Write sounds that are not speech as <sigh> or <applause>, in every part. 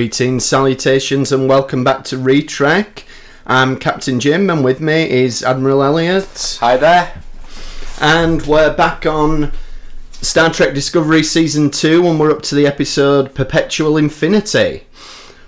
Greetings, salutations, and welcome back to Retrek. I'm Captain Jim, and with me is Admiral Elliot. Hi there. And we're back on Star Trek Discovery Season 2, and we're up to the episode Perpetual Infinity,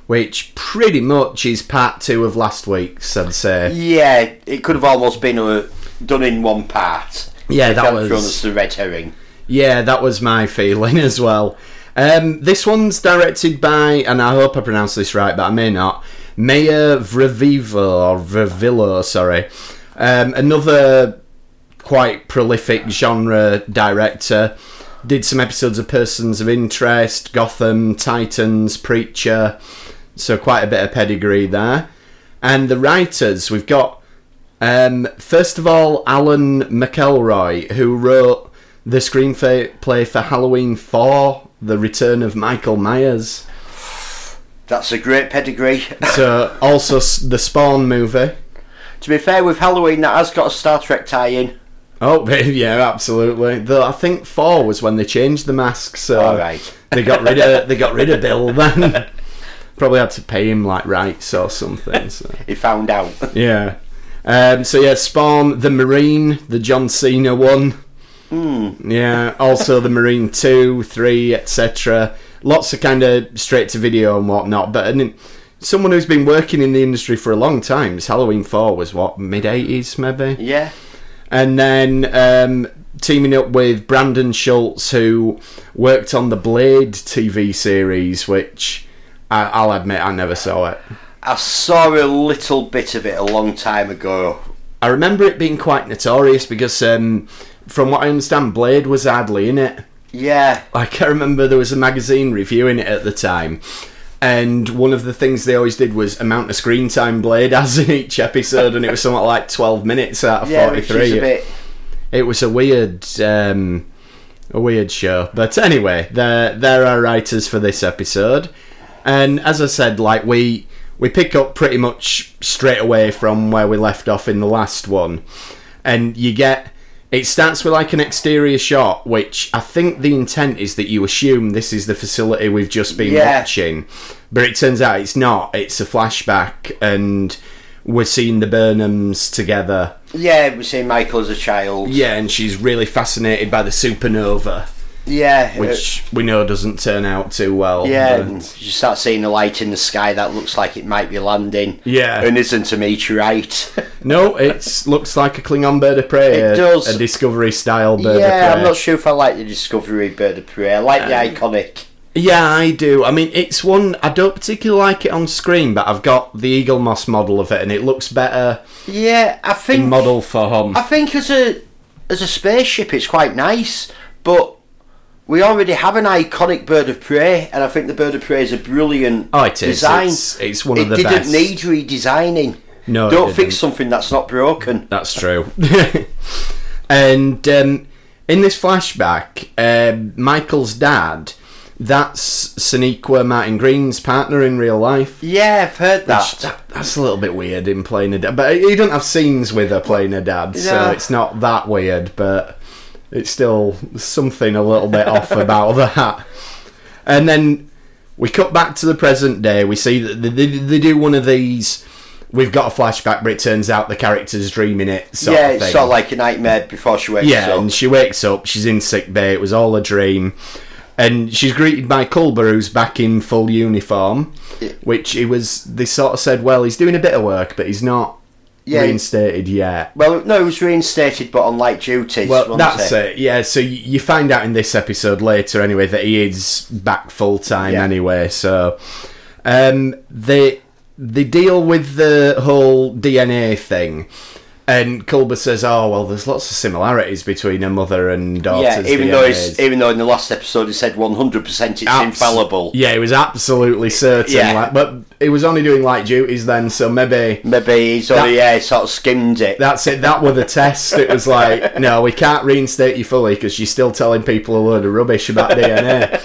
which pretty much is part two of last week's, I'd say. Yeah, it could have almost been uh done in one part. Yeah, that was- the red herring. Yeah, that was my feeling <laughs> as well. Um, this one's directed by, and I hope I pronounce this right, but I may not. Maya Vravivo or Vravillo, sorry. Um, another quite prolific genre director. Did some episodes of Persons of Interest, Gotham, Titans, Preacher. So quite a bit of pedigree there. And the writers, we've got um, first of all, Alan McElroy, who wrote the screenplay for Halloween 4, The Return of Michael Myers. That's a great pedigree. <laughs> So, also the Spawn movie. to be fair, with Halloween, that has got a Star Trek tie-in. Oh, <laughs> yeah, absolutely. Though I think 4 was when they changed the mask, so All right. they got rid of <laughs> they got rid of Bill then. Probably had to pay him like rights or something. So. He found out. Yeah. Um, so yeah, Spawn, the Marine, the John Cena one. Yeah. Also the Marine two, three, etc. Lots of kind of straight to video and whatnot. But someone who's been working in the industry for a long time. Halloween four was what mid eighties maybe. yeah. And then um, teaming up with Brandon Schultz, who worked on the Blade TV series, which I, I'll admit I never saw it. I saw a little bit of it a long time ago. I remember it being quite notorious because, um, from what I understand, Blade was hardly in it. Yeah. Like, I remember there was a magazine reviewing it at the time, and one of the things they always did was amount of screen time Blade <laughs> has in each episode, and it was something like 12 minutes out of Yeah, which 43. is a bit... It was a weird, um, a weird show. But anyway, there there are writers for this episode, and as I said, like we we pick up pretty much straight away from where we left off in the last one, and you get. It starts with like an exterior shot, which I think the intent is that you assume this is the facility we've just been Yeah. watching, but it turns out it's not. It's a flashback, and we're seeing the Burnhams together. Yeah, we see Michael as a child. Yeah, and she's really fascinated by the supernova, Yeah. which we know doesn't turn out too well. yeah, but- and you start seeing a light in the sky that looks like it might be landing. Yeah. And isn't a meteorite. <laughs> No, it looks like a Klingon bird of prey. It a- does. A Discovery style bird yeah, of prey. Yeah, I'm not sure if I like the Discovery Bird of Prey. I like the um, iconic. Yeah, I do. I mean, it's one I don't particularly like it on screen, but I've got the Eaglemoss model of it, and it looks better Yeah, I in think model for home. I think as a as a spaceship, it's quite nice, but we already have an iconic bird of prey, and I think the bird of prey is a brilliant Oh, it is. design. It's- it's one it of the didn't best. need redesigning. No, don't fix something that's not broken. That's true. <laughs> and um, in this flashback, um, Michael's dad, that's Sonequa Martin Green's partner in real life. Yeah, I've heard that. That- that's a little bit weird in playing a dad, but he don't have scenes with her playing a dad, so it's not that weird. But it's still something a little bit off about <laughs> that. And then we cut back to the present day. We see that they, they, they do one of these. We've got a flashback, but it turns out the character's dreaming it. Sort yeah, of it's sort of like a nightmare before she wakes Yeah, up. and she wakes up, she's in sick bay, it was all a dream. And she's greeted by Culber, who's back in full uniform, which he was. They sort of said, well, he's doing a bit of work, but he's not Yeah. reinstated yet. well, no, it was reinstated, but on light duties. Well, that's it? it. Yeah, so you find out in this episode later, anyway, that he is back full time Yeah. anyway. So um, they they deal with the whole DNA thing, and Culber says, "Oh well, there's lots of similarities between a mother and daughter's Yeah, even though DNAs." even though in the last episode he said 100% it's Abs- infallible. Yeah, he was absolutely certain. Yeah. Like, but he was only doing light duties then, so maybe Maybe he's only yeah, sort of skimmed it. that's it. That were the test. It was like, no, we can't reinstate you fully because you're still telling people a load of rubbish about <laughs> DNA.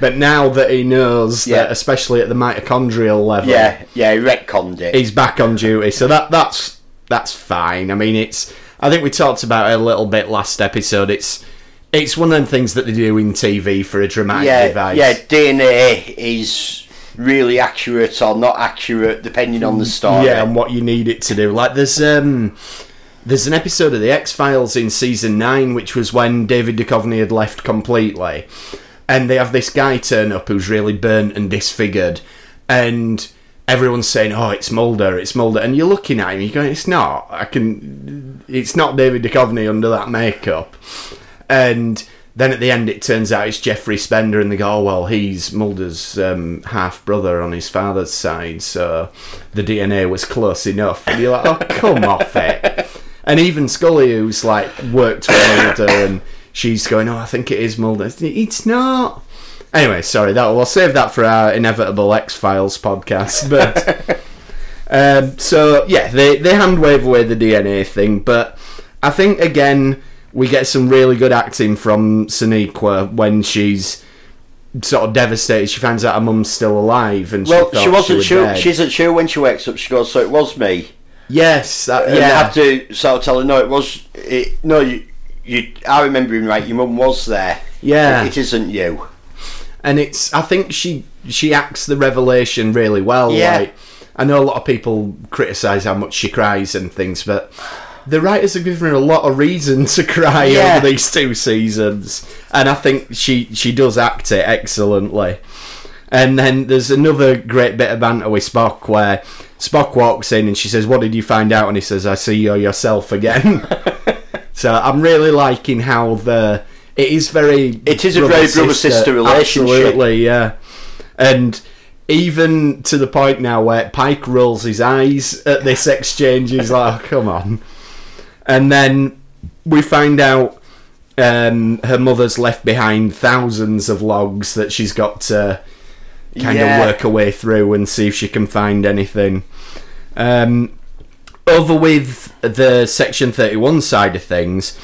But now that he knows Yeah. that, especially at the mitochondrial level, yeah, yeah, he retconned it. he's back on duty. So that that's that's fine. I mean, it's. I think we talked about it a little bit last episode. It's it's one of them things that they do in TV for a dramatic yeah, device. yeah, DNA is really accurate or not accurate depending on the story. Yeah, and what you need it to do. Like there's um there's an episode of the X Files in season nine, which was when David Duchovny had left completely, and they have this guy turn up who's really burnt and disfigured, and everyone's saying, "Oh, it's Mulder, it's Mulder," and you're looking at him, you're going, "It's not. I can. It's not David Duchovny under that makeup," and. Then at the end, it turns out it's Jeffrey Spender, and they go, "Oh well, he's Mulder's um, half brother on his father's side, so the DNA was close enough." And you're like, "Oh, come off it!" And even Scully, who's like worked with Mulder, and she's going, "Oh, I think it is Mulder." It's not. Anyway, sorry. That we'll save that for our inevitable X Files podcast. But <laughs> um, so yeah, they they hand wave away the DNA thing, but I think again we get some really good acting from Sonequa when she's sort of devastated. She finds out her mum's still alive, and Well, she, she wasn't was sure. dead. She isn't sure when she wakes up. She goes, "So it was me." yes, that, And yeah, have to sort of tell her, "No, it was. It, no, you, you. I remember him right. Your mum was there. Yeah. it isn't you." And it's I think she she acts the revelation really well. Yeah. Like I know a lot of people criticise how much she cries and things, but the writers have given her a lot of reason to cry Yeah. over these two seasons, and I think she she does act it excellently. And then there's another great bit of banter with Spock where Spock walks in and she says, "What did you find out?" And he says, "I see you're yourself again." <laughs> so I'm really liking how the it is very It is a very brother-sister relationship. Absolutely, yeah. And even to the point now where Pike rolls his eyes at this exchange, he's like, oh, "Come on!" And then we find out um, her mother's left behind thousands of logs that she's got to kind Yeah. of work her way through and see if she can find anything. Um, over with the Section 31 side of things,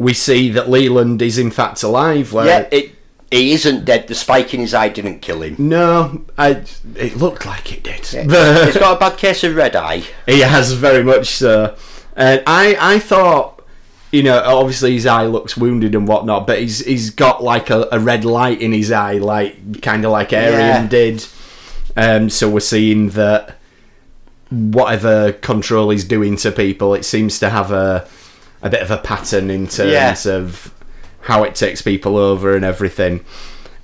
we see that Leland is in fact alive. Yeah, it. He isn't dead. The spike in his eye didn't kill him. no, I, it looked like it did. <laughs> He's got a bad case of red eye. He has very much so. And I, I thought, you know, obviously his eye looks wounded and whatnot, but he's he's got like a, a red light in his eye, like kind of like Airiam Yeah. did. Um, so we're seeing that whatever control he's doing to people, it seems to have a a bit of a pattern in terms Yeah. of how it takes people over and everything.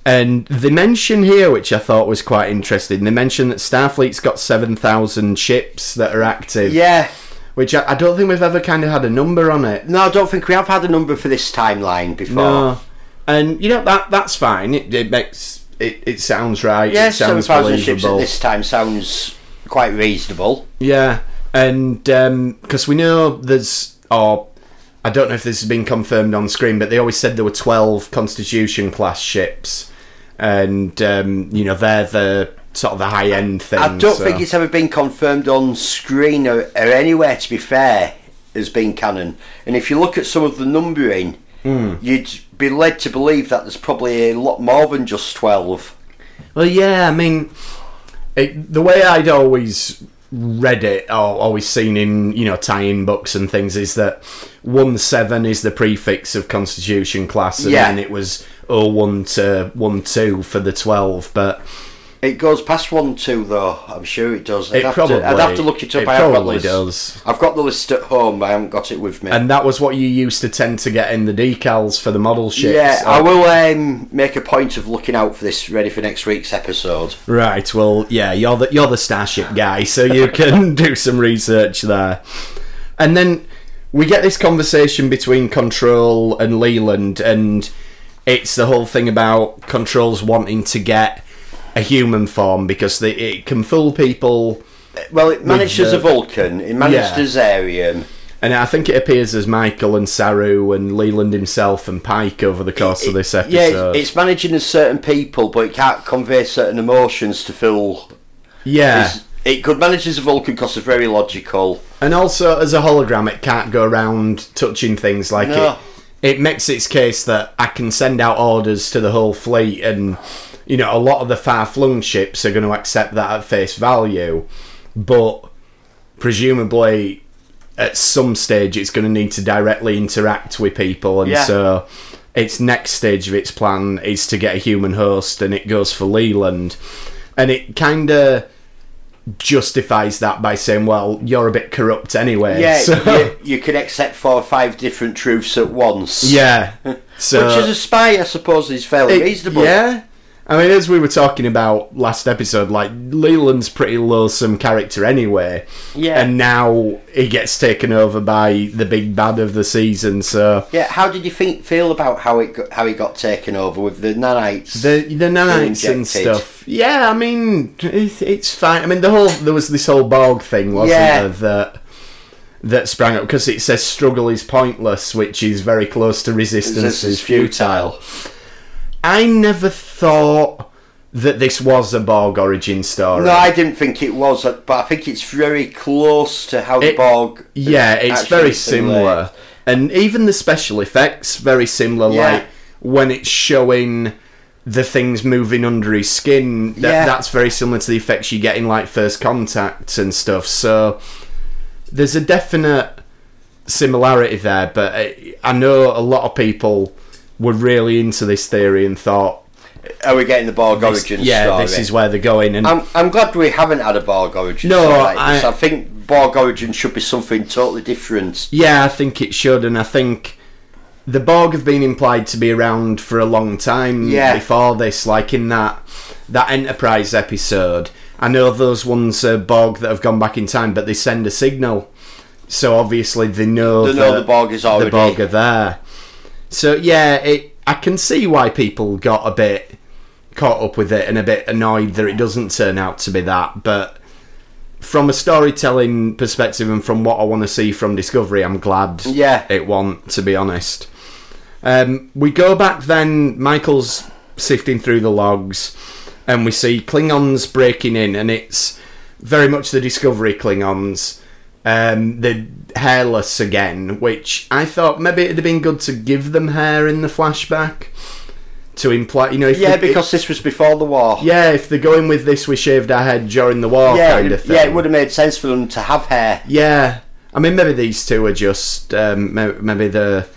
And they mention here, which I thought was quite interesting, they mention that Starfleet's got 7,000 ships that are active. Yeah. Which I, I don't think we've ever kind of had a number on it. No, I don't think we have had a number for this timeline before. No. And, you know, that that's fine. It, it makes. It, it sounds right. Yeah, it sounds 7,000 ships at this time sounds quite reasonable. Yeah, and um, because we know there's, or I don't know if this has been confirmed on screen, but they always said there were twelve Constitution class ships, and um, you know they're the sort of the high end thing. I don't so- think it's ever been confirmed on screen or, or anywhere, to be fair, as being canon. And if you look at some of the numbering, Hmm. you'd be led to believe that there's probably a lot more than just 12. Well, yeah, I mean, it, the way I'd always read it or always seen in you know tie-in books and things is that one seven is the prefix of Constitution class, and Yeah. then it was oh one to one two for the twelve, but. It goes past 1 2, though. I'm sure it does. I'd, It have, probably, to, I'd have to look it up. It I have got the probably does. I've got the list at home, but I haven't got it with me. And that was what you used to tend to get in the decals for the model ships. yeah, I will um, make a point of looking out for this ready for next week's episode. Right. Well, yeah, you're the you're the starship guy, so you <laughs> can do some research there. And then we get this conversation between Control and Leland, and it's the whole thing about Control's wanting to get a human form because they, it can fool people. Well, it managed as the- a Vulcan, it managed Yeah. as Airiam. And I think it appears as Michael and Saru and Leland himself and Pike over the course of this episode. Yeah, it's managing as certain people, but it can't convey certain emotions to fill. yeah. It's- It could manage as a Vulcan because it's very logical. And also, as a hologram, it can't go around touching things like No. it. It makes its case that I can send out orders to the whole fleet, and you know, a lot of the far-flung ships are going to accept that at face value, but presumably at some stage it's going to need to directly interact with people, and Yeah. so its next stage of its plan is to get a human host, and it goes for Leland. and it kind of justifies that by saying, "Well, you're a bit corrupt anyway." Yeah, <laughs> so, you, you can accept four or five different truths at once. yeah. <laughs> So Which as a spy, I suppose, is fairly It- reasonable. Yeah. I mean, as we were talking about last episode, like Leland's pretty loathsome character anyway, Yeah. and now he gets taken over by the big bad of the season. So Yeah, how did you feel about how it got, how he got taken over with the nanites? the the nanites and stuff, yeah. I mean, it, it's fine. I mean, the whole there was this whole Borg thing, wasn't Yeah. there? That that sprang up because it says struggle is pointless, which is very close to resistance is is futile. futile. I never thought that this was a Borg origin story. No, I didn't think it was, but I think it's very close to how the Borg. Yeah, it's very similar. And even the special effects very similar Yeah. like when it's showing the things moving under his skin that, Yeah. that's very similar to the effects you get in like first contact and stuff. So there's a definite similarity there, but I, I know a lot of people were really into this theory and thought Are we getting the Borg this- origin yeah, story? this is where they're going and I'm, I'm glad we haven't had a Borg origin No, story like. I- I think Borg origin should be something totally different. Yeah, I think it should, and I think the Borg have been implied to be around for a long time Yeah. before this. Like in that that Enterprise episode, I know those ones are Borg that have gone back in time, but they send a signal, so obviously they know They know the Borg is already. the Borg are there. So yeah, it I can see why people got a bit caught up with it and a bit annoyed that it doesn't turn out to be that, but from a storytelling perspective and from what I want to see from Discovery, I'm glad Yeah. it won't, to be honest. Um, we go back then, Michael's sifting through the logs, and we see Klingons breaking in, and it's very much the Discovery Klingons. Um, they're hairless again, which I thought maybe it'd have been good to give them hair in the flashback to imply, you know, if Yeah, they- because this was before the war. yeah, if they're going with this, we shaved our head during the war yeah, kind of thing. yeah, it would have made sense for them to have hair. Yeah, I mean, maybe these two are just um, maybe the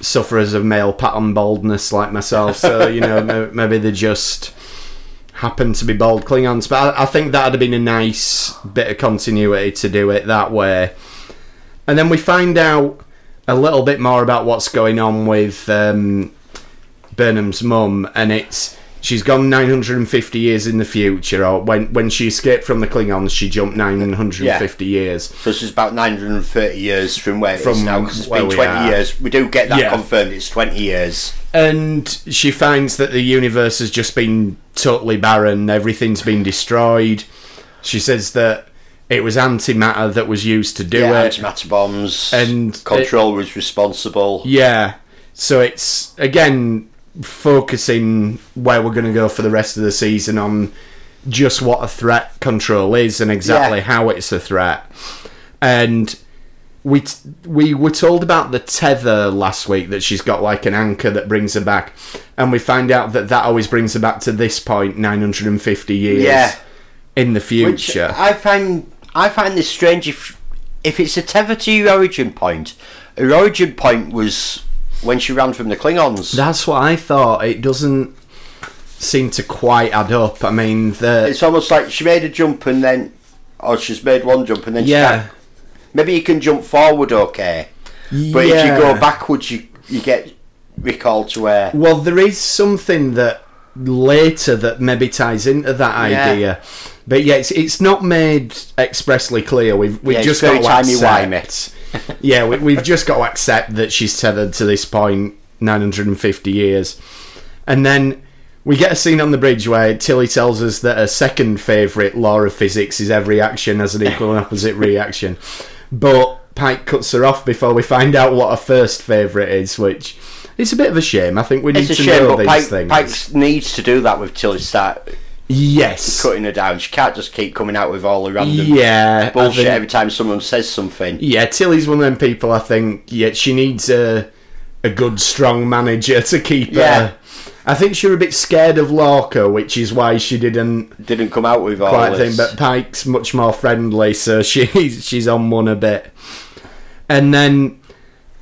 sufferers of male pattern baldness like myself. So you know, <laughs> maybe they're just happen to be bald Klingons. But I, I think that'd have been a nice bit of continuity to do it that way. And then we find out a little bit more about what's going on with um, Burnham's mum, and it's she's gone 950 years in the future, or when when she escaped from the Klingons, she jumped 950 years. So is about 930 years from where it is From now, because it's been 20 are. years. We do get that Yeah. confirmed, it's 20 years. And she finds that the universe has just been totally barren, everything's been destroyed. She says that it was antimatter that was used to do yeah, it. antimatter bombs, And Control was responsible. Yeah. So it's again focusing where we're going to go for the rest of the season on just what a threat control is and exactly Yeah. how it's a threat. And we t- we were told about the tether last week that she's got like an anchor that brings her back, and we find out that that always brings her back to this point, 950 years Yeah. in the Which future. I find I find this strange if if it's a tether to your origin point. Her origin point was when she ran from the Klingons. That's what I thought. It doesn't seem to quite add up. I mean, the it's almost like she made a jump and then, or she's made one jump and then she yeah. Maybe you can jump forward, okay, but if you go backwards, you you get recalled to where. Well, there is something that later that maybe ties into that Yeah. idea, but yeah, it's, it's not made expressly clear. We've we've Yeah, just got to accept. <laughs> yeah, we, we've just got to accept that she's tethered to this point, 950 years, and then. We get a scene on the bridge where Tilly tells us that her second favourite law of physics is every action has an equal and opposite reaction. But Pike cuts her off before we find out what her first favourite is, which it's a bit of a shame. I think we need to shame, know these Pike, things. Pike needs to do that with Tilly start yes. cutting her down. She can't just keep coming out with all the random Yeah. Bullshit think- every time someone says something. yeah, Tilly's one of them people I think, yeah, she needs a, a good, strong manager to keep Yeah. her. I think she was a bit scared of Lorca, which is why she didn't Didn't come out with all quite this. think. But Pike's much more friendly, so <laughs> she's she's on one a bit. And then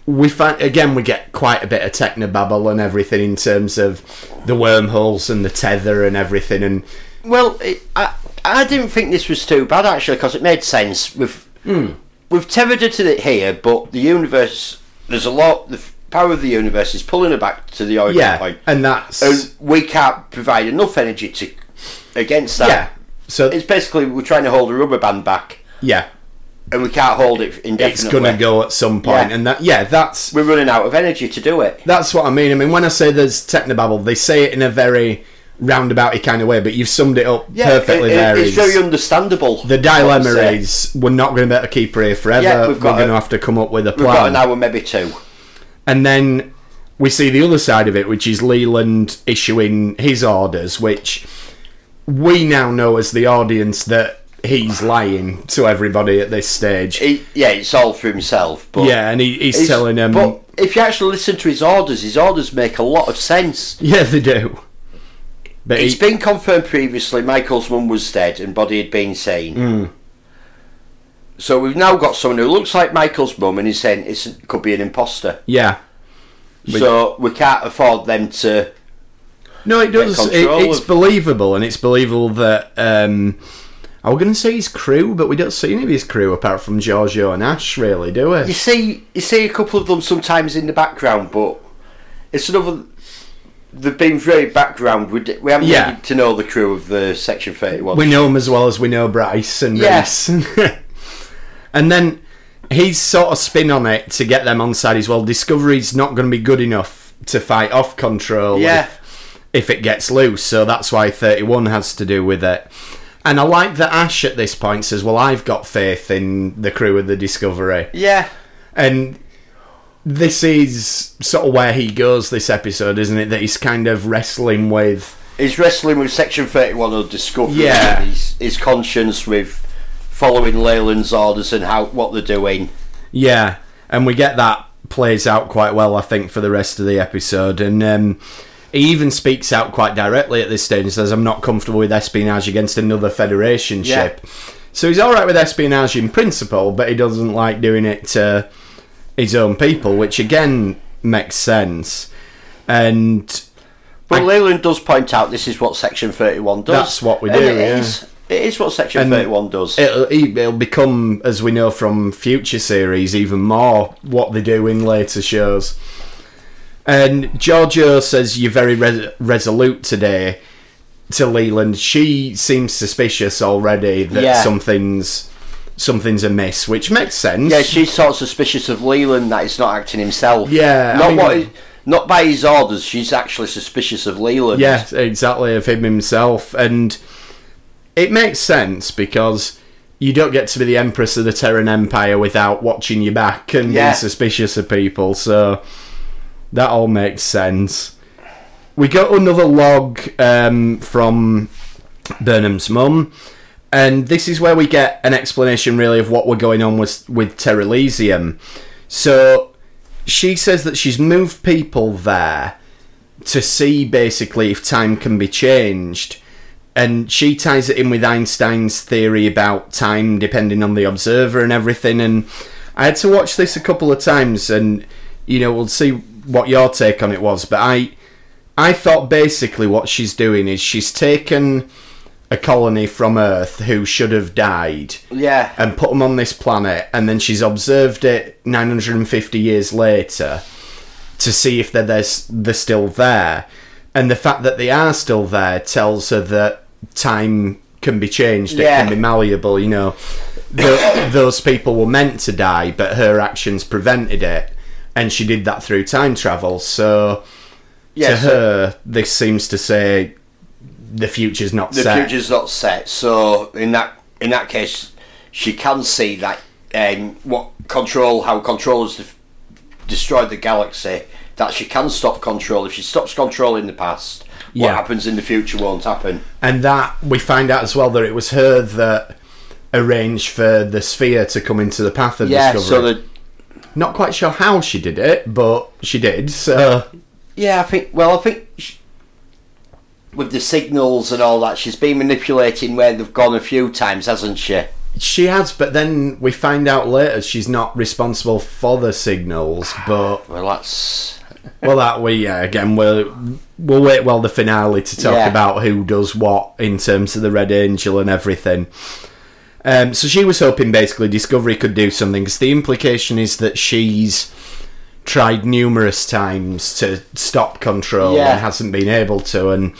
we find again we get quite a bit of technobabble and everything in terms of the wormholes and the tether and everything. And Well, it, I I didn't think this was too bad actually because it made sense. We've Hmm. we've tethered it here, but the universe there's a lot. The power of the universe is pulling her back to the origin Yeah, point, and that's and we can't provide enough energy to against that. yeah. So It's basically we're trying to hold a rubber band back, yeah, and we can't hold it indefinitely. it's gonna go at some point, Yeah. and that yeah, that's We're running out of energy to do it. that's what I mean. I mean, when I say there's technobabble, they say it in a very roundabouty kind of way, but you've summed it up perfectly it- it- there. It's is very understandable. the dilemma is we're not going to be able to keep her here forever. Yeah, we've we're got going to have to come up with a plan. We've got an hour, maybe two. And then we see the other side of it, which is Leland issuing his orders, which we now know as the audience that he's lying to everybody at this stage. He, yeah, it's all for himself. But yeah, and he, he's, he's- telling them. But if you actually listen to his orders, his orders make a lot of sense. yeah, they do. But It's he, been confirmed previously Michael's mum was dead and body had been seen. Mm. So we've now got someone who looks like Michael's mum and he's saying it could be an imposter. yeah. We- so we can't afford them to. No, it does. It, it's of- believable, and it's believable that. Um, I was going to say his crew, but we don't see any of his crew apart from Georgiou and Ash, really, do we? You see, you see a couple of them sometimes in the background, but it's another. They've been very background. We, d- we haven't Yeah. needed to know the crew of the Section Thirty One. We know them as well as we know Bryce and. Rhys. <laughs> and then he's sort of spin on it to get them on side as well. Discovery's not going to be good enough to fight off control Yeah. if, if it gets loose, so that's why 31 has to do with it. And I like that Ash at this point says, Well, I've got faith in the crew of the Discovery. Yeah, And this is sort of where he goes this episode, isn't it? That he's kind of wrestling with. he's wrestling with Section Thirty One of Discovery. Yeah. his, his conscience with following Leland's orders and how what they're doing. Yeah, and we get that plays out quite well, I think, for the rest of the episode. And um, he even speaks out quite directly at this stage and says, I'm not comfortable with espionage against another Federation Yeah. ship. So he's alright with espionage in principle, but he doesn't like doing it to his own people, which again makes sense. And But Leland does point out this is what Section Thirty One does. That's what we And do, it yeah. is- it is what Section And Thirty One does. it'll, it'll become, as we know from future series, even more what they do in later shows. And Georgiou says you're very res- resolute today to Leland. She seems suspicious already that Yeah. something's something's amiss, which makes sense. yeah, she's sort of suspicious of Leland that he's not acting himself. Yeah, I not mean- what. He, not by his orders. She's actually suspicious of Leland. Yeah, exactly of him himself, and it makes sense because you don't get to be the empress of the Terran Empire without watching your back and Yeah. being suspicious of people. So that all makes sense. We got another log um, from Burnham's mum, and this is where we get an explanation, really, of what we're going on with with Terralysium. So she says that she's moved people there to see basically if time can be changed. And she ties it in with Einstein's theory about time depending on the observer and everything. And I had to watch this a couple of times, and you know, we'll see what your take on it was. But I, I thought basically what she's doing is she's taken a colony from Earth who should have died yeah, and put them on this planet, and then she's observed it 950 years later to see if they're there's, they're still there. And the fact that they are still there tells her that time can be changed, it can be malleable. You know, Tho- <coughs> those people were meant to die, but her actions prevented it, and she did that through time travel. So yeah. to so her, this seems to say the future's not the set. The future's not set. So in that in that case, she can see that um, what control how control has def- destroyed the galaxy. That she can stop control. If she stops controlling the past, what happens in the future won't happen. and that we find out as well that it was her that arranged for the sphere to come into the path of Yeah. discovery. So the Not quite sure how she did it, but she did. So Yeah, I think. Well, I think sh with the signals and all that, she's been manipulating where they've gone a few times, hasn't she? she has, but then we find out later she's not responsible for the signals. But Well, that's well, that we yeah, again we're we'll wait well the finale to talk Yeah. about who does what in terms of the Red Angel and everything. Um, so she was hoping basically Discovery could do something because the implication is that she's tried numerous times to stop control Yeah. and hasn't been able to and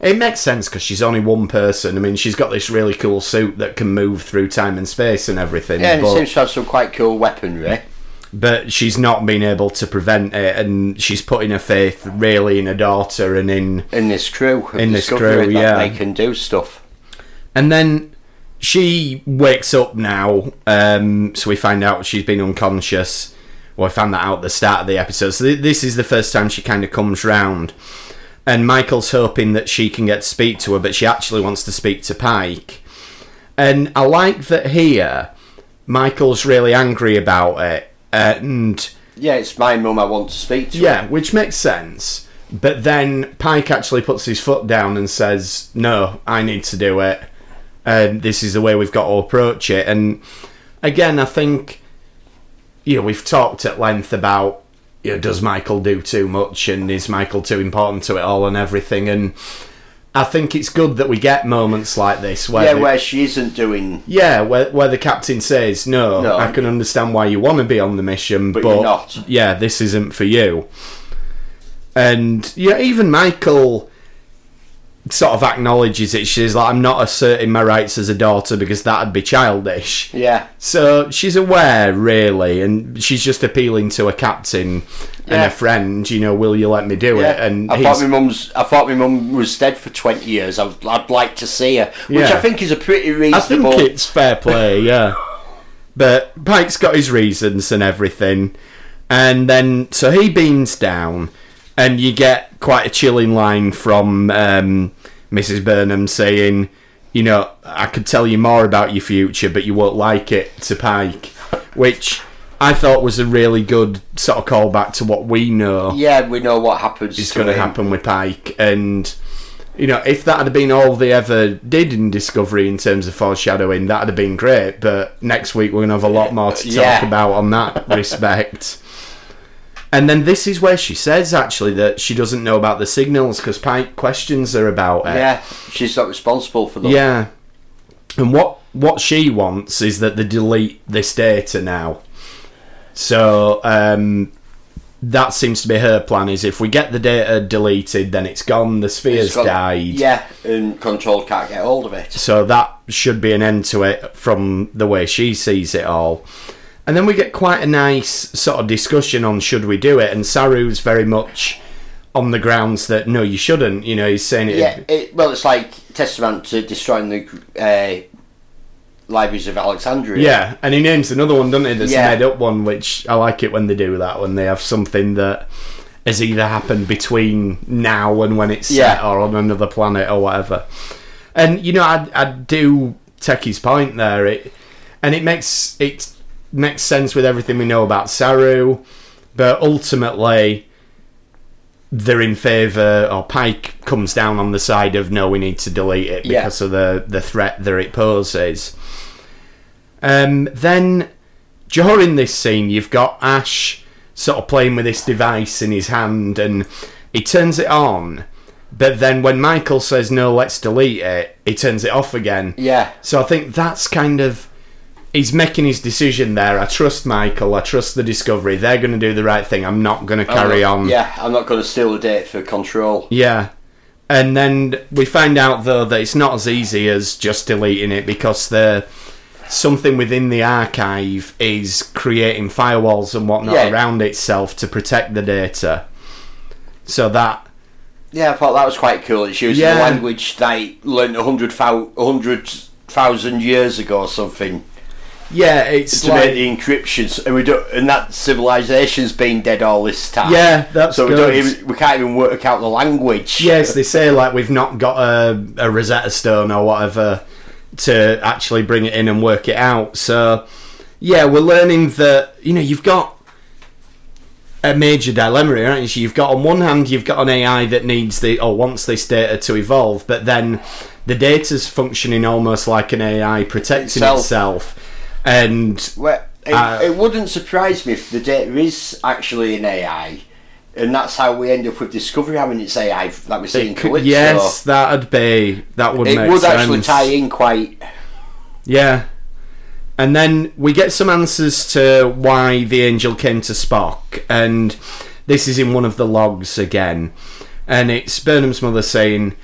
it makes sense because she's only one person. I mean, she's got this really cool suit that can move through time and space and everything. Yeah, and it seems to have some quite cool weaponry. But she's not been able to prevent it, and she's putting her faith really in her daughter and in. In this crew, In this crew, that yeah. they can do stuff. And then she wakes up now, um, so we find out she's been unconscious. Well, I found that out at the start of the episode. So th- this is the first time she kind of comes round. And Michael's hoping that she can get to speak to her, but she actually wants to speak to Pike. And I like that here, Michael's really angry about it. And Yeah, it's my mum I want to speak to. Yeah, which makes sense. But then Pike actually puts his foot down and says, "No, I need to do it, and this is the way we've got to approach it." And again, I think you know we've talked at length about you know does Michael do too much and is Michael too important to it all and everything, and I think it's good that we get moments like this where yeah, the- where she isn't doing. yeah, where, where the captain says, no, No. I can understand why you want to be on the mission, but, But you're not." yeah, this isn't for you. And yeah, even Michael sort of acknowledges it. She's like, I'm not asserting my rights as a daughter because that'd be childish. Yeah, So she's aware, really, and she's just appealing to a captain and a friend. You know, will you let me do yeah. it? And I he's- thought my mum's. I thought my mum was dead for twenty years. I'd, I'd like to see her, which Yeah. I think is a pretty reasonable. I think it's fair play, yeah. But Pike's got his reasons and everything. And then, so he beams down, and you get quite a chilling line from um, Mrs. Burnham saying, you know, I could tell you more about your future, but you won't like it to Pike. Which I thought was a really good sort of callback to what we know yeah, we know what happens. is going to happen with Pike. And, you know, if that had been all they ever did in Discovery in terms of foreshadowing, that'd have been great. But next week we're going to have a lot more to talk Yeah. about on that respect. And then this is where she says actually that she doesn't know about the signals because Pike questions her about it. Yeah, she's not responsible for them. Yeah. And what what she wants is that they delete this data now. So um, that seems to be her plan. Is if we get the data deleted, then it's gone. The sphere's died. Yeah, and Control can't get hold of it. So that should be an end to it from the way she sees it all. And then we get quite a nice sort of discussion on should we do it, and Saru's very much on the grounds that no, you shouldn't. You know, he's saying it. Yeah, it, well, it's like testament to destroying the uh, libraries of Alexandria. Yeah, and he names another one, doesn't he? That's Yeah. made up one, which I like it when they do that, when they have something that has either happened between now and when it's set or on another planet or whatever. And, you know, I, I do take his point there. It, and it makes it makes sense with everything we know about Saru, but ultimately they're in favour, or Pike comes down on the side of no, we need to delete it Yeah. because of the, the threat that it poses. Um, then during this scene, you've got Ash sort of playing with this device in his hand, and he turns it on. But then when Michael says no, let's delete it, he turns it off again. Yeah. So I think that's kind of he's making his decision there. I trust Michael. I trust the Discovery. They're going to do the right thing. I'm not going to carry on. Yeah, I'm not going to steal the date for Control. Yeah. And then we find out though that it's not as easy as just deleting it because the something within the archive is creating firewalls and whatnot Yeah. around itself to protect the data. So that Yeah, I thought that was quite cool. It's using Yeah. the language they learned a hundred thou- a hundred thousand years ago or something yeah, it's to like make the encryptions, and we don't, and that civilization's been dead all this time. yeah, that's so we good. don't even, we can't even work out the language. Yes, they say like we've not got a, a Rosetta Stone or whatever to actually bring it in and work it out. So, yeah, we're learning that you know you've got a major dilemma here, aren't you? You've got on one hand you've got an AI that needs the or wants this data to evolve, but then the data's functioning almost like an AI protecting Itself. itself, and Well, it, Uh, it wouldn't surprise me if the data is actually an AI, and that's how we end up with Discovery having its AI, like we're seeing could- Calypso. yes, that'd be that would it would sense. actually tie in quite. Yeah. And then we get some answers to why the angel came to Spock, and this is in one of the logs again. And it's Burnham's mother saying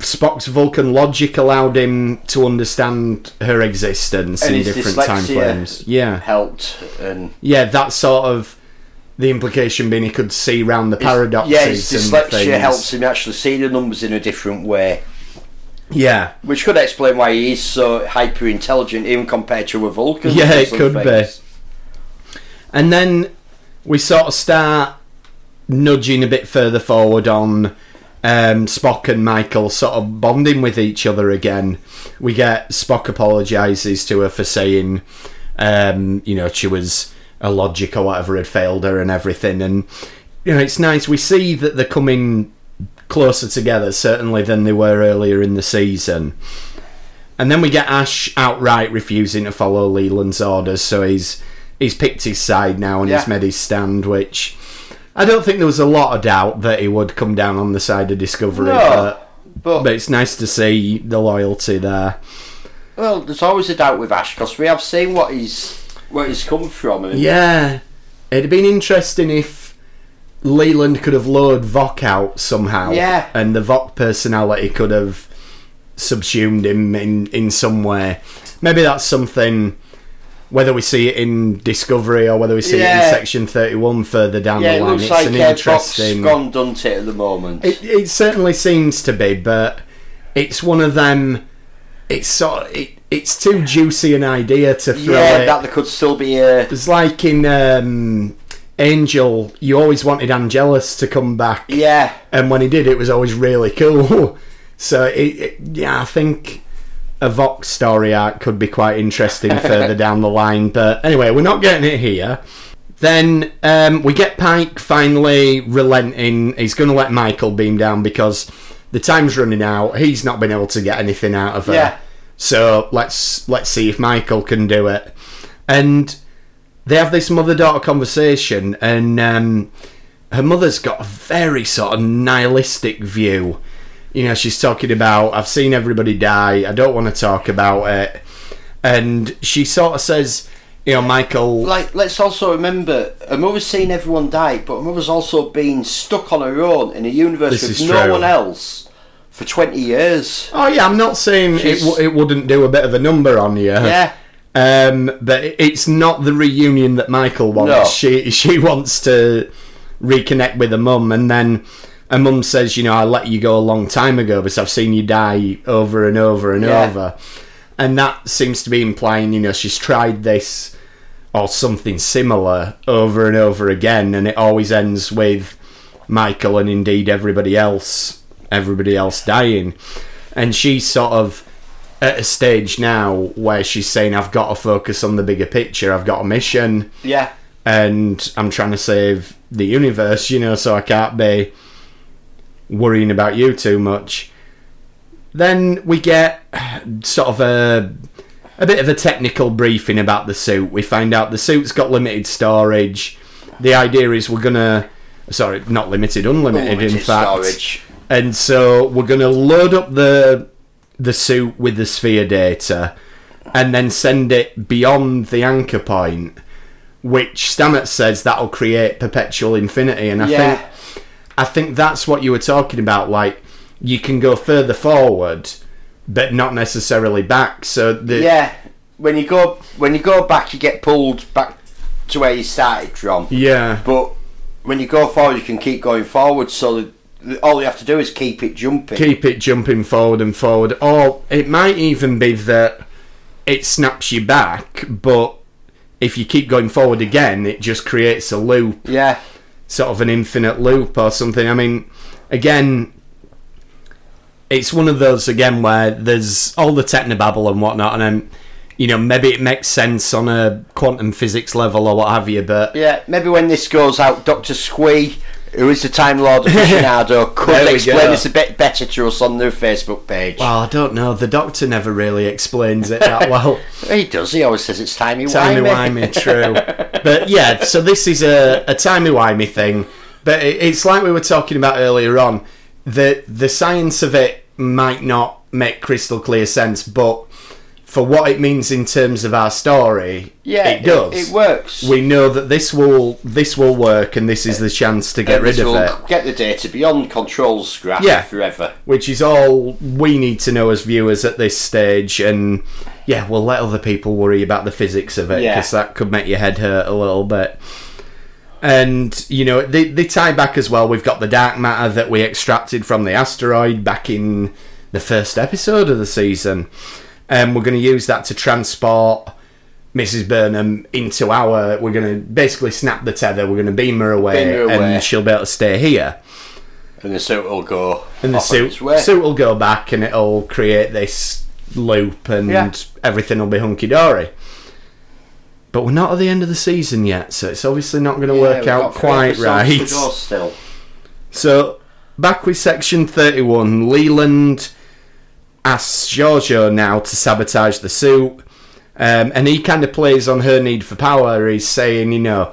Spock's Vulcan logic allowed him to understand her existence And in different time frames. Yeah. helped and Yeah, that's sort of the implication being he could see round the paradoxes yeah, his and dyslexia things. helps him actually see the numbers in a different way, Yeah. which could explain why he is so hyper intelligent, even compared to a Vulcan. Yeah, it could things. And then we sort of start nudging a bit further forward on um, Spock and Michael sort of bonding with each other again. We get Spock apologises to her for saying, um, you know, she was a logic or whatever had failed her and everything. And, you know, it's nice. We see that they're coming closer together, certainly, than they were earlier in the season. And then we get Ash outright refusing to follow Leland's orders, so he's he's picked his side now and Yeah. he's made his stand, which I don't think there was a lot of doubt that he would come down on the side of Discovery, No, but, but, but it's nice to see the loyalty there. well, there's always a doubt with Ash because we have seen what he's where he's come from. And Yeah, it'd have been interesting if Leland could have lured Voq out somehow, Yeah. and the Voq personality could have subsumed him in in some way. Maybe that's something. Whether we see it in Discovery or whether we see it in Section Thirty One further down yeah, the it line, looks it's like an uh, Fox interesting. gone done it at the moment. It, it certainly seems to be, but it's one of them. It's sort. It, it's too juicy an idea to throw yeah, it. that there could still be a. It's like in um, Angel, you always wanted Angelus to come back, Yeah, and when he did, it was always really cool. <laughs> so, it, it, yeah, I think a Vox story arc could be quite interesting <laughs> further down the line. But anyway, we're not getting it here. Then um, we get Pike finally relenting. He's going to let Michael beam down because the time's running out. He's not been able to get anything out of her. Yeah. So let's let's see if Michael can do it. And they have this mother daughter conversation, and um, her mother's got a very sort of nihilistic view. You know, she's talking about, I've seen everybody die, I don't want to talk about it. And she sort of says, you know, Michael. like let's also remember, her mother's seen everyone die, but her mother's also been stuck on her own in a universe This with no true. one else for twenty years. Oh, yeah, I'm not saying it, w- it wouldn't do a bit of a number on you. Yeah, Um, but it's not the reunion that Michael wants. No. She she wants to reconnect with her mum, and then her mum says, "You know, I let you go a long time ago because I've seen you die over and over and Yeah. over," and that seems to be implying, you know, she's tried this or something similar over and over again, and it always ends with Michael and indeed everybody else, everybody else dying, and she's sort of at a stage now where she's saying, I've got to focus on the bigger picture, I've got a mission, yeah, and I'm trying to save the universe, you know, so I can't be worrying about you too much. Then we get sort of a a bit of a technical briefing about the suit. We find out the suit's got limited storage. The idea is we're gonna sorry, not limited, unlimited, in Unlimited fact. storage. And so we're going to load up the the suit with the sphere data and then send it beyond the anchor point, which Stamets says that'll create perpetual infinity. And I Yeah. think I think that's what you were talking about. Like you can go further forward, but not necessarily back. So the Yeah, when you go when you go back, you get pulled back to where you started from. yeah, But when you go forward, you can keep going forward. So the, all you have to do is keep it jumping. keep it jumping forward and forward. Or it might even be that it snaps you back, but if you keep going forward again, it just creates a loop, yeah, sort of an infinite loop or something. I mean, again, it's one of those again where there's all the technobabble and whatnot, and then you know maybe it makes sense on a quantum physics level or what have you, but yeah. Maybe when this goes out, Doctor Squee, who is the Time Lord aficionado, <laughs> There could we explain go. this a bit better to us on their Facebook page. well, I don't know. The Doctor never really explains it that <laughs> well. he does. He always says it's timey Timey wimey. wimey, true. But yeah, so this is a, a timey wimey thing. But it, it's like we were talking about earlier on. The the science of it might not make crystal clear sense, but for what it means in terms of our story, yeah, it does. It, works. we know that this will this will work, and this is the chance to get And rid of it. Get the data beyond control scrap Yeah. forever. which is all we need to know as viewers at this stage. And yeah, we'll let other people worry about the physics of it Yeah. because that could make your head hurt a little bit. And you know, they, they tie back as well. We've got the dark matter that we extracted from the asteroid back in the first episode of the season, and we're going to use that to transport. Mrs. Burnham into our. We're going to basically snap the tether. We're going to beam her away, Beam her away. and she'll be able to stay here And the suit will go. and the suit suit will go back and it'll create this loop and Yeah. everything will be hunky dory. But we're not at the end of the season yet, so it's obviously not going to Yeah, work out quite right. still. So back with section thirty-one, Leland asks Georgiou now to sabotage the suit, um, and he kind of plays on her need for power. He's saying, you know,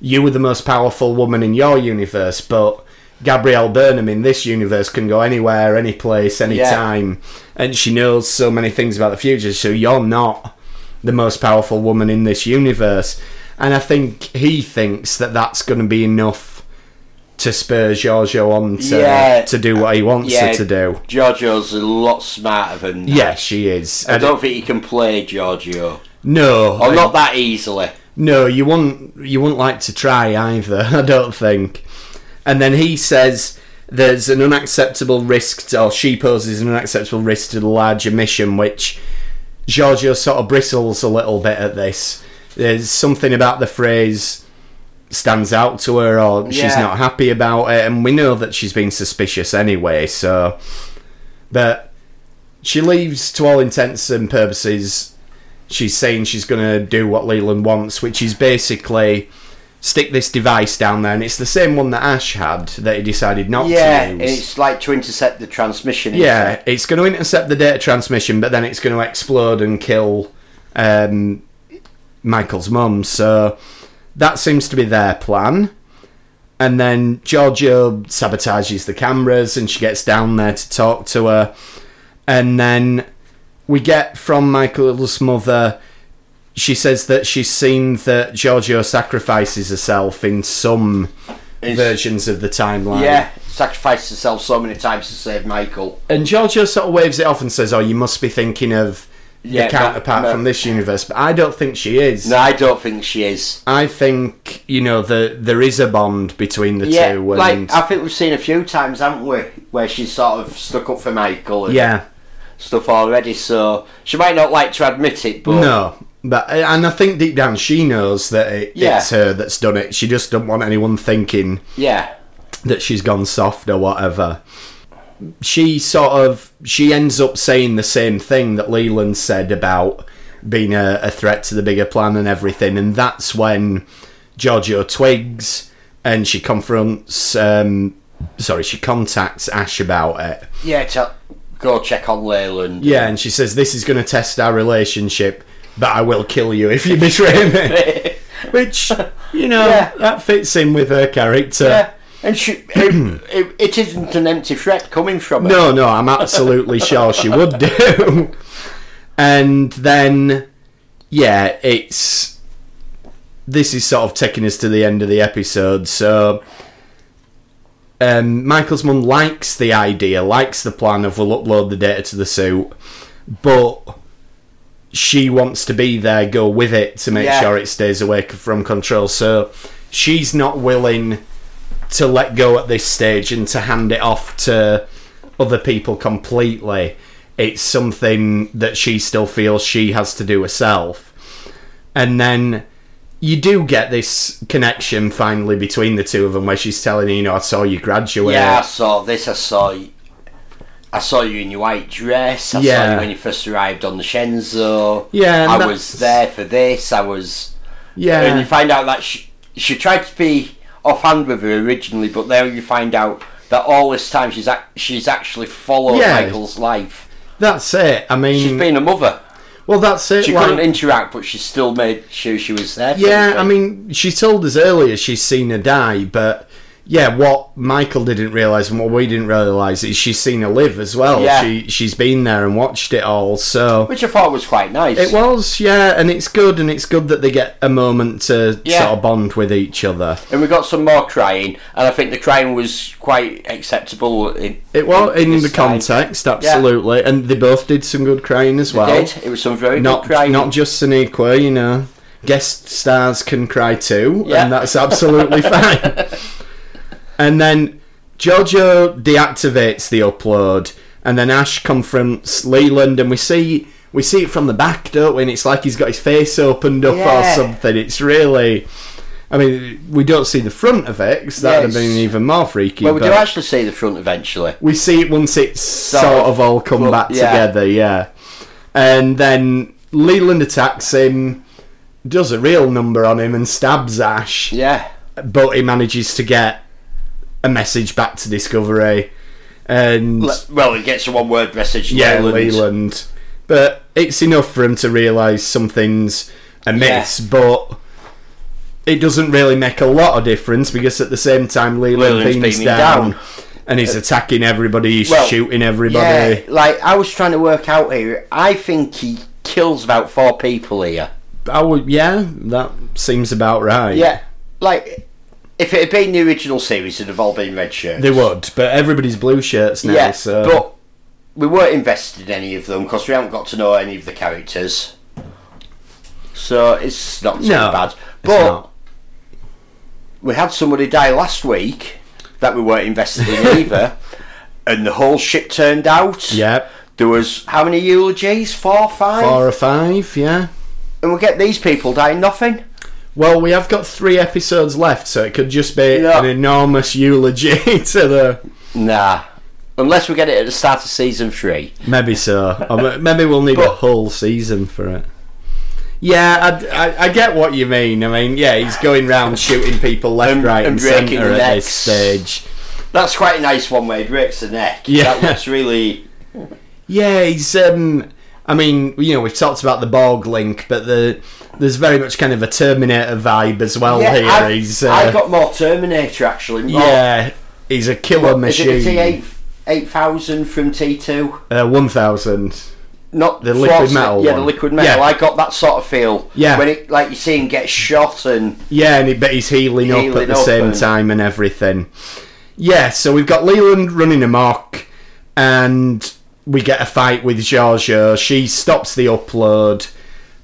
you were the most powerful woman in your universe, but Gabrielle Burnham in this universe can go anywhere, any place, any Yeah. time, and she knows so many things about the future. So you're not the most powerful woman in this universe, and I think he thinks that that's going to be enough to spur Georgiou on to Yeah. to do what he wants Yeah. her to do. Georgiou's a lot smarter than that. Yeah, she is. I And- don't think he can play Georgiou. no, Or not that easily. No, you wouldn't. You wouldn't like to try either. <laughs> I don't think. And then he says there's an unacceptable risk, to, or she poses an unacceptable risk to the larger mission, which Georgiou sort of bristles a little bit at this. There's something about the phrase stands out to her, or she's Yeah. not happy about it, and we know that she's been suspicious anyway. So, but she leaves to all intents and purposes she's saying she's going to do what Leland wants, which is basically stick this device down there, and it's the same one that Ash had that he decided not Yeah, to use. Yeah, it's like to intercept the transmission. yeah, it? it's going to intercept the data transmission, but then it's going to explode and kill um, Michael's mum. So that seems to be their plan. And then Georgiou sabotages the cameras, and she gets down there to talk to her. And then we get from Michael's mother. She says that she's seen that Georgiou sacrifices herself in some It's- versions of the timeline. Yeah, sacrificed herself so many times to save Michael. And Georgiou sort of waves it off and says, "Oh, you must be thinking of Yeah, the counterpart no, no. from this universe." But I don't think she is. No, I don't think she is. I think you know the there is a bond between the Yeah, two. And like I think we've seen a few times, haven't we, where she's sort of stuck up for Michael and yeah, stuff already. So she might not like to admit it, but no, but and I think deep down she knows that it, Yeah. it's her that's done it. She just doesn't want anyone thinking yeah, that she's gone soft or whatever. She sort of she ends up saying the same thing that Leland said about being a, a threat to the bigger plan and everything, and that's when Georgiou twigs and she confronts. Um, sorry, she contacts Ash about it. yeah. To go check on Leland. Yeah, and she says this is going to test our relationship, but I will kill you if you betray me. <laughs> Which you know Yeah. that fits in with her character. Yeah, and she, it, <clears throat> it, it isn't an empty threat coming from her. No, no, I'm absolutely <laughs> sure she would do. And then, yeah, it's. This is sort of taking us to the end of the episode, so. Um, Michael's mum likes the idea, likes the plan of we'll upload the data to the suit, but she wants to be there, go with it to make Yeah. sure it stays away from control. So she's not willing to let go at this stage and to hand it off to other people completely. It's something that she still feels she has to do herself. And then you do get this connection finally between the two of them where she's telling you, you know, I saw you graduate. Yeah, I saw this. I saw you. I saw you in your white dress. I saw Yeah. you when you first arrived on the Shenzhou. Yeah, I that's- was there for this. I was. Yeah. And you find out that she, she tried to be offhand with her originally, but then you find out that all this time she's ac- she's actually followed Yeah. Michael's life. That's it. I mean, She's been a mother. well, that's it. She like- couldn't interact, but she still made sure she was there. Yeah. I mean, she told us earlier she's seen her die, but yeah, what Michael didn't realise and what we didn't realise is she's seen her live as well. Yeah. She she's been there and watched it all. So Which I thought was quite nice. it was, yeah, and it's good, and it's good that they get a moment to Yeah. sort of bond with each other. And we got some more crying, and I think the crying was quite acceptable. In, It was in this the time. context, absolutely, and they both did some good crying as well. Did. It was some very Not good crying. not just Sonequa, you know. Guest stars can cry too, Yeah. and that's absolutely <laughs> fine. And then Jojo deactivates the upload, and then Ash confronts Leland, and we see we see it from the back, don't we? And it's like he's got his face opened up or something. It's really. I mean, we don't see the front of it, 'cause that would have been even more freaky. well, we do actually see the front eventually. we see it once it's sort, Sort of of, all come well, back yeah. together, yeah. And then Leland attacks him, does a real number on him, and stabs Ash Yeah. but he manages to get a message back to Discovery, and Le- well, it gets a one-word message. yeah, Leyland. Leland. But it's enough for him to realise something's amiss, but it doesn't really make a lot of difference because at the same time, Leland Leland's beams down, down. and he's uh, attacking everybody, he's Well, shooting everybody. Yeah, like I was trying to work out here. I think he kills about four people here. I would, yeah, that seems about right. Yeah, like if it had been the original series, it'd have all been red shirts. They would, but everybody's blue shirts now, Yeah, so. but we weren't invested in any of them because we haven't got to know any of the characters. So it's not too no, bad. But we had somebody die last week that we weren't invested in <laughs> either, and the whole ship turned out. Yeah, There was how many eulogies? Four, five, four or five, yeah. and we get these people dying nothing. Well, we have got three episodes left, so it could just be Yeah. an enormous eulogy <laughs> to the. Nah, unless we get it at the start of season three. Maybe so. Or maybe we'll need a whole season for it. Yeah, I, I, I get what you mean. I mean, yeah, he's going round shooting people left, And- right, and, and breaking centre the at necks. this stage. That's quite a nice one where he breaks the neck. Yeah. that looks really. <laughs> Yeah, he's. Um, I mean, you know, we've talked about the Borg link, but the there's very much kind of a Terminator vibe as well yeah, here. I've, he's. Uh, I've got more Terminator actually. More- yeah, he's a killer Is it the machine. T8 8000 from T2? Uh, One thousand. Not The liquid metal Yeah, one. the liquid metal. Yeah. I got that sort of feel. Yeah. When it, like you see him get shot and Yeah, and he, but he's healing, up at the up same and- time and everything. Yeah, so we've got Leland running amok, and we get a fight with Georgiou. She stops the upload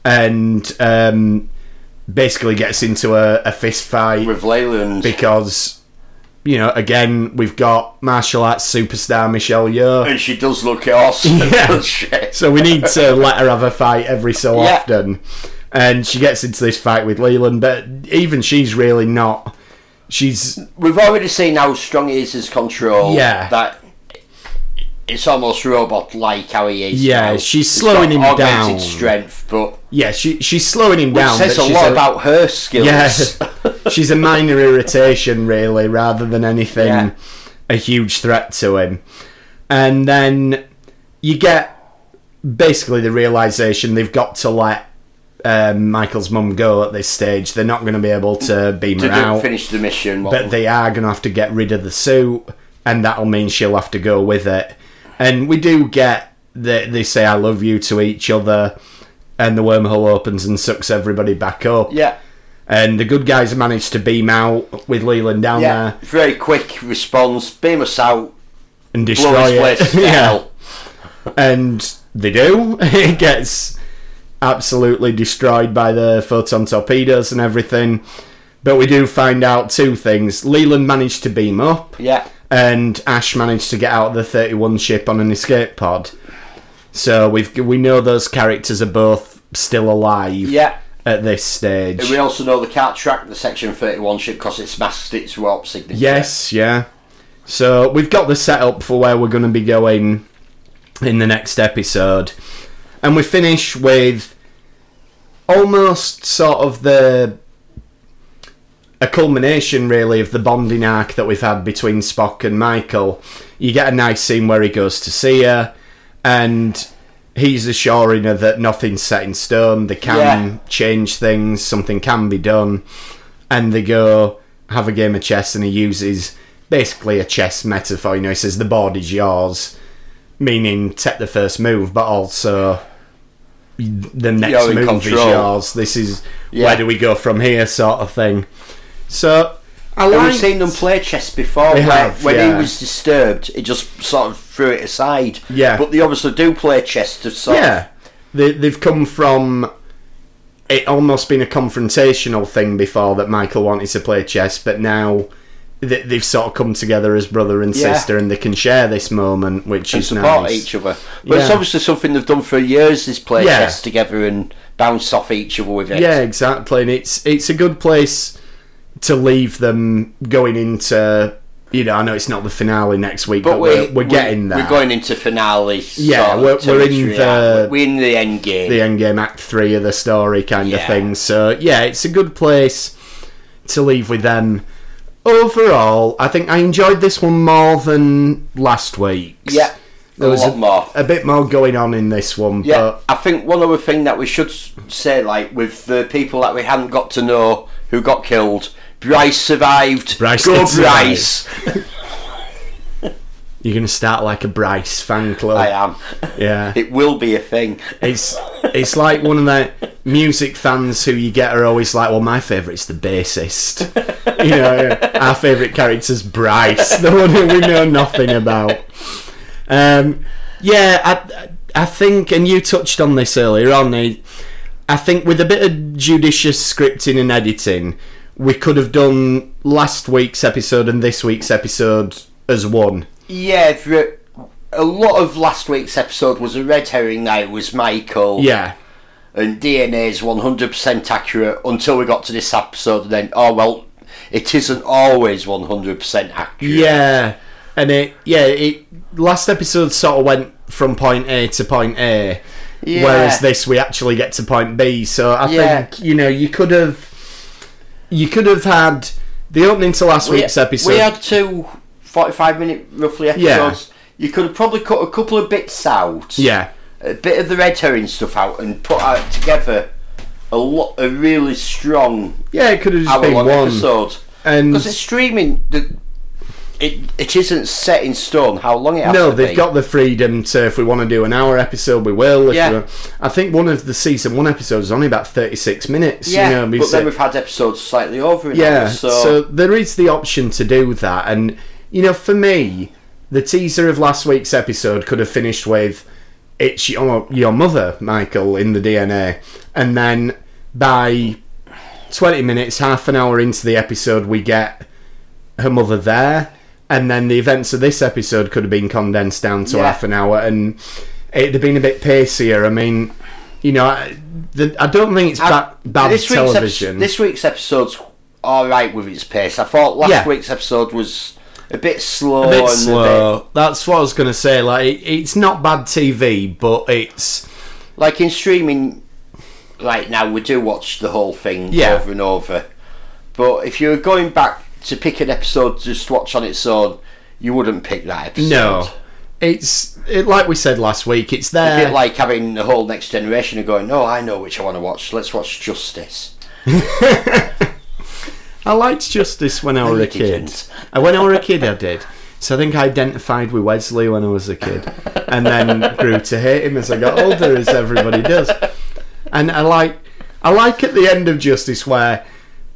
and um, basically gets into a, a fist fight with Leland. because, you know, again, we've got martial arts superstar Michelle Yeoh. and she does look awesome. <laughs> Yeah. So we need to let her have a fight every so Yeah. often. And she gets into this fight with Leland, but even she's really not. She's We've already seen how strong he is as control. Yeah. That it's almost robot like how he is. Yeah, now. she's He's slowing him down. strength, but yeah, she she's slowing him down. says a lot about her skills. Yeah, <laughs> she's a minor irritation, really, rather than anything Yeah. a huge threat to him. And then you get basically the realization they've got to let um, Michael's mum go at this stage. They're not going to be able to beam to her do, out. finish the mission. but they are going to have to get rid of the suit, and that'll mean she'll have to go with it. And we do get that they say "I love you" to each other, and the wormhole opens and sucks everybody back up. yeah, And the good guys manage to beam out with Leland down yeah. there Very quick response. Beam us out. and destroy it. <laughs> yeah, and they do. <laughs> it gets absolutely destroyed by the photon torpedoes and everything. But we do find out two things. Leland managed to beam up. Yeah. And Ash managed to get out of the 31 ship on an escape pod. So we've we know those characters are both still alive Yeah. at this stage. And we also know they can't track the Section 31 ship because it's masked its warp signature. Yes, yeah. So we've got the setup for where we're going to be going in the next episode. And we finish with almost sort of the a culmination really of the bonding arc that we've had between Spock and Michael. You get a nice scene where he goes to see her and he's assuring her that nothing's set in stone, they can Yeah. change things, something can be done. And they go, have a game of chess, and he uses basically a chess metaphor. You know, he says the board is yours, meaning take the first move, but also the next move is control. yours. This is Yeah. where do we go from here, sort of thing. So I like. We've seen them play chess before. They where, have, when yeah. he was disturbed, he just sort of threw it aside. Yeah. But they obviously do play chess to sort Yeah, they, they've come from it almost been a confrontational thing before that Michael wanted to play chess, but now they, they've sort of come together as brother and Yeah. sister, and they can share this moment, which and is support nice. each other. But it's obviously something they've done for years. Is play Yeah. chess together and bounce off each other with it. Yeah, exactly, and it's it's a good place to leave them going into. You know, I know it's not the finale next week, but, But we're, we, we're getting there. We're going into finale. Yeah, we're- we're in the-? We're in the end game. the endgame act three of the story kind of thing. So yeah, it's a good place to leave with them. Overall, I think I enjoyed this one more than last week's. yeah, there a was lot more. a bit more going on in this one. Yeah, but I think one other thing that we should say, like with the people that we hadn't got to know who got killed, Bryce survived. Bryce Go. Bryce! <laughs> you're gonna start like a Bryce fan club. I am. Yeah, <laughs> It will be a thing. it's it's like one of the music fans who you get are always like, well, my favourite's the bassist. <laughs> you know, our favourite character's Bryce, the one who we know nothing about. Um, yeah, I I think, and you touched on this earlier on. I think with a bit of judicious scripting and editing, we could have done last week's episode and this week's episode as one. Yeah, a lot of last week's episode was a red herring. Now it was Michael. Yeah, and DNA is 100% accurate until we got to this episode, and then, oh well, it isn't always 100% accurate. Yeah, and it yeah it last episode sort of went from point A to point A, Yeah. whereas this we actually get to point B. So I Yeah. think you know you could have you could have had the opening to last we, week's episode. we had two 45 minute roughly Yeah. episodes. You could have probably cut a couple of bits out, yeah, a bit of the red herring stuff out, and put out together a lot, a really strong yeah, it could have just been one. episode. And Because it's streaming, the, it it isn't set in stone how long it has no, they've be. got the freedom to. If we want to do an hour episode, we will. Yeah. I think one of the season one episodes is only about thirty six minutes. yeah, you know, but then we've had episodes slightly over. Yeah, hour, so. so, there is the option to do that, and you know, for me, the teaser of last week's episode could have finished with "It's your your mother, Michael, in the DNA," and then by twenty minutes, half an hour into the episode, we get her mother there, and then the events of this episode could have been condensed down to Yeah. half an hour, and it'd have been a bit pacier. I mean. You know, I, the, I don't think it's I- bad, bad this week's epi- television. this week's episode's all right with its pace. I thought last Yeah. week's episode was a bit slow. a bit slow. That's what I was going to say. Like, it, it's not bad TV, but it's like in streaming, like now we do watch the whole thing Yeah. over and over. But if you were going back to pick an episode to just watch on its own, you wouldn't pick that episode. no. It's it, like we said last week. It's A there. bit like having the whole next generation and going, "Oh, I know which I want to watch. Let's watch Justice." <laughs> I liked Justice when I was a kid. And uh, when I was a kid, I did. So I think I identified with Wesley when I was a kid, and then grew to hate him as I got older, as everybody does. And I like, I like at the end of Justice where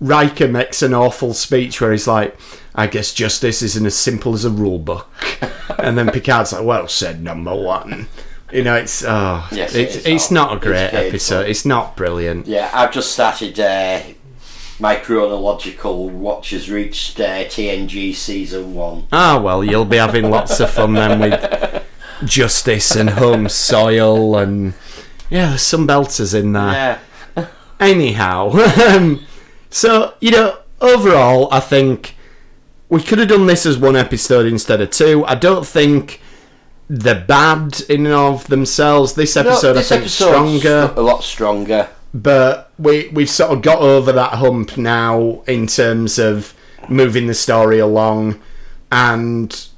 Riker makes an awful speech where he's like, "I guess justice isn't as simple as a rule book," <laughs> and then Picard's like, "Well said, number one." You know, it's oh, Yes, it it's, it's not. a great painful. episode. It's not brilliant. Yeah, I've just started. Uh, my chronological watch has reached uh, TNG season one. Ah, well, you'll be having lots of fun then with <laughs> Justice and Home Soil and yeah, there's some belters in there. Yeah, Anyhow, <laughs> um, so you know, overall, I think we could have done this as one episode instead of two. I don't think they're bad in and of themselves. This episode, this I think, is stronger. a lot stronger. but we we've sort of got over that hump now in terms of moving the story along and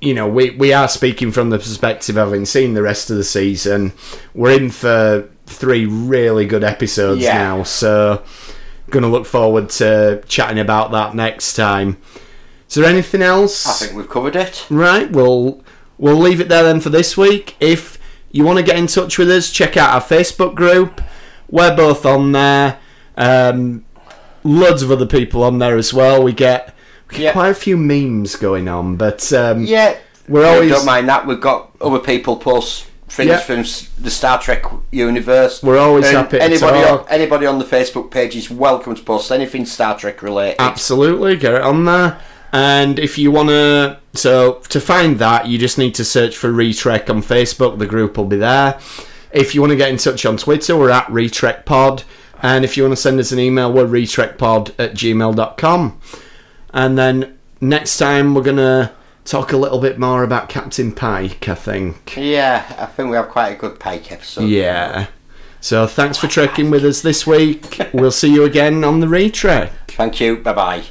you know we we are speaking from the perspective of having seen the rest of the season we're in for three really good episodes Yeah. now so going to look forward to chatting about that next time. Is there anything else? I think we've covered it. Right, we'll we'll leave it there then for this week. If you want to get in touch with us, check out our Facebook group. We're both on there. Um, loads of other people on there as well. We get, we get Yeah. quite a few memes going on, but um, Yeah, We're we always- don't mind that. We've got other people post things Yeah. from the Star Trek universe. We're always And happy to Anybody on, anybody on the Facebook page is welcome to post anything Star Trek related. Absolutely, get it on there. And if you want to, so to find that, you just need to search for Retrek on Facebook. The group will be there. If you want to get in touch on Twitter, we're at RetrekPod. And if you want to send us an email, we're retrekpod at gmail.com. And then next time, we're going to talk a little bit more about Captain Pike, I think. Yeah, I think we have quite a good Pike episode. Yeah. So thanks for trekking with us this week. We'll see you again on the Retrek. Thank you. Bye bye.